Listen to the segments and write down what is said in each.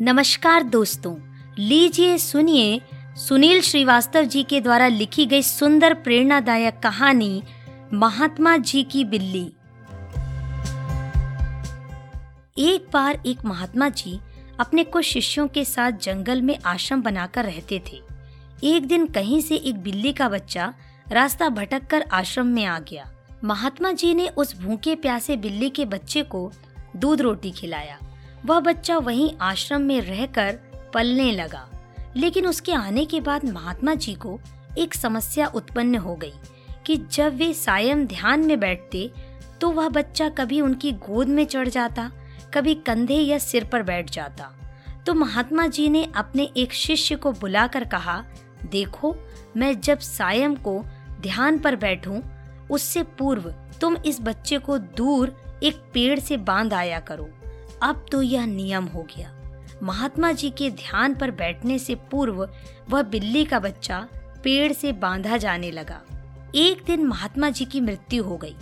नमस्कार दोस्तों, लीजिए सुनिए सुनील श्रीवास्तव जी के द्वारा लिखी गई सुंदर प्रेरणादायक कहानी, महात्मा जी की बिल्ली। एक बार एक महात्मा जी अपने कुछ शिष्यों के साथ जंगल में आश्रम बनाकर रहते थे। एक दिन कहीं से एक बिल्ली का बच्चा रास्ता भटक कर आश्रम में आ गया। महात्मा जी ने उस भूखे प्यासे बिल्ली के बच्चे को दूध रोटी खिलाया। वह बच्चा वहीं आश्रम में रहकर पलने लगा। लेकिन उसके आने के बाद महात्मा जी को एक समस्या उत्पन्न हो गई कि जब वे सायं ध्यान में बैठते तो वह बच्चा कभी उनकी गोद में चढ़ जाता, कभी कंधे या सिर पर बैठ जाता। तो महात्मा जी ने अपने एक शिष्य को बुलाकर कहा, देखो, मैं जब सायं को ध्यान पर बैठूं, उससे पूर्व तुम इस बच्चे को दूर एक पेड़ से बाँध आया करो। अब तो यह नियम हो गया। महात्मा जी के ध्यान पर बैठने से पूर्व वह बिल्ली का बच्चा पेड़ से बांधा जाने लगा। एक दिन महात्मा जी की मृत्यु हो गई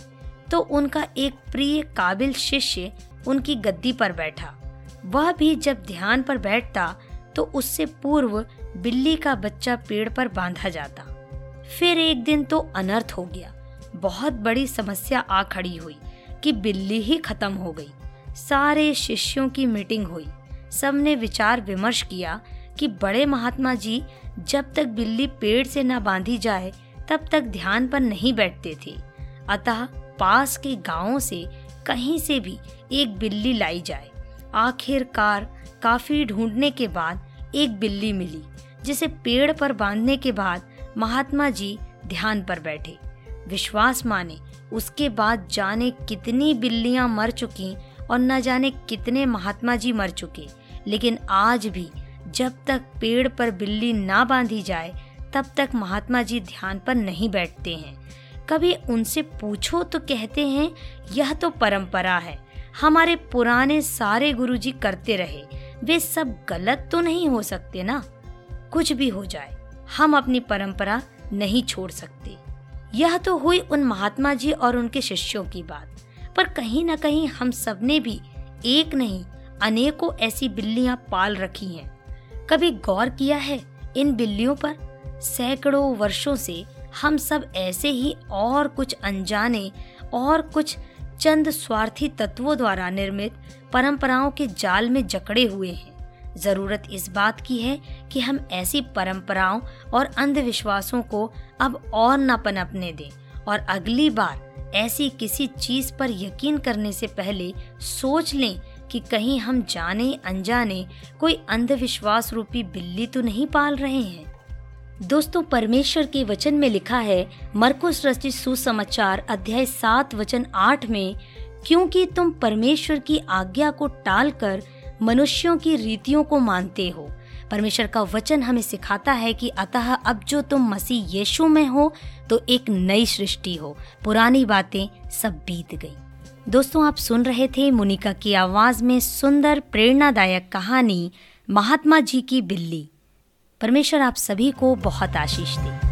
तो उनका एक प्रिय काबिल शिष्य उनकी गद्दी पर बैठा। वह भी जब ध्यान पर बैठता तो उससे पूर्व बिल्ली का बच्चा पेड़ पर बांधा जाता। फिर एक दिन तो अनर्थ हो गया। बहुत बड़ी समस्या आ खड़ी हुई कि बिल्ली ही खत्म हो गई। सारे शिष्यों की मीटिंग हुई। सबने विचार विमर्श किया कि बड़े महात्मा जी, जब तक बिल्ली पेड़ से न बांधी जाए, तब तक ध्यान पर नहीं बैठते थे। अतः पास के गाँवों से कहीं से भी एक बिल्ली लाई जाए। आखिरकार काफ़ी ढूँढने के बाद एक बिल्ली मिली, जिसे पेड़ पर बांधने के बाद महात्मा जी ध्यान पर बैठे। विश्वास माने, उसके बाद जाने कितनी बिल्लियाँ मर चुकी और न जाने कितने महात्मा जी मर चुके। लेकिन आज भी जब तक पेड़ पर बिल्ली ना बांधी जाए, तब तक महात्मा जी ध्यान पर नहीं बैठते हैं। कभी उनसे पूछो तो कहते हैं, यह तो परंपरा है। हमारे पुराने सारे गुरुजी करते रहे। वे सब गलत तो नहीं हो सकते ना? कुछ भी हो जाए, हम अपनी परंपरा नहीं छोड़ सकते। यह तो हुई उन महात्मा जी और उनके शिष्यों की बात। पर कहीं ना कहीं हम सबने भी, एक नहीं, अनेकों ऐसी बिल्लियाँ पाल रखी हैं। कभी गौर किया है इन बिल्लियों पर? सैकड़ों वर्षों से हम सब ऐसे ही और कुछ अनजाने और कुछ चंद स्वार्थी तत्वों द्वारा निर्मित परंपराओं के जाल में जकड़े हुए हैं। ज़रूरत इस बात की है कि हम ऐसी परंपराओं और अंधविश्वासों को अब और न पनपने दें और अगली बार ऐसी किसी चीज़ पर यकीन करने से पहले सोच लें कि कहीं हम जाने, अनजाने कोई अंधविश्वास रूपी बिल्ली तो नहीं पाल रहे हैं। दोस्तों, परमेश्वर के वचन में लिखा है, मरकुस रचित सुसमाचार अध्याय सात, वचन आठ में, क्योंकि तुम परमेश्वर की आज्ञा को टालकर मनुष्यों की रीतियों को मानते हो परमेश्वर का वचन हमें सिखाता है कि अतः अब जो तुम मसीह यीशु में हो तो एक नई सृष्टि हो। पुरानी बातें सब बीत गई। दोस्तों, आप सुन रहे थे मुनिका की आवाज़ में सुंदर, प्रेरणादायक कहानी, महात्मा जी की बिल्ली। परमेश्वर आप सभी को बहुत आशीष दे।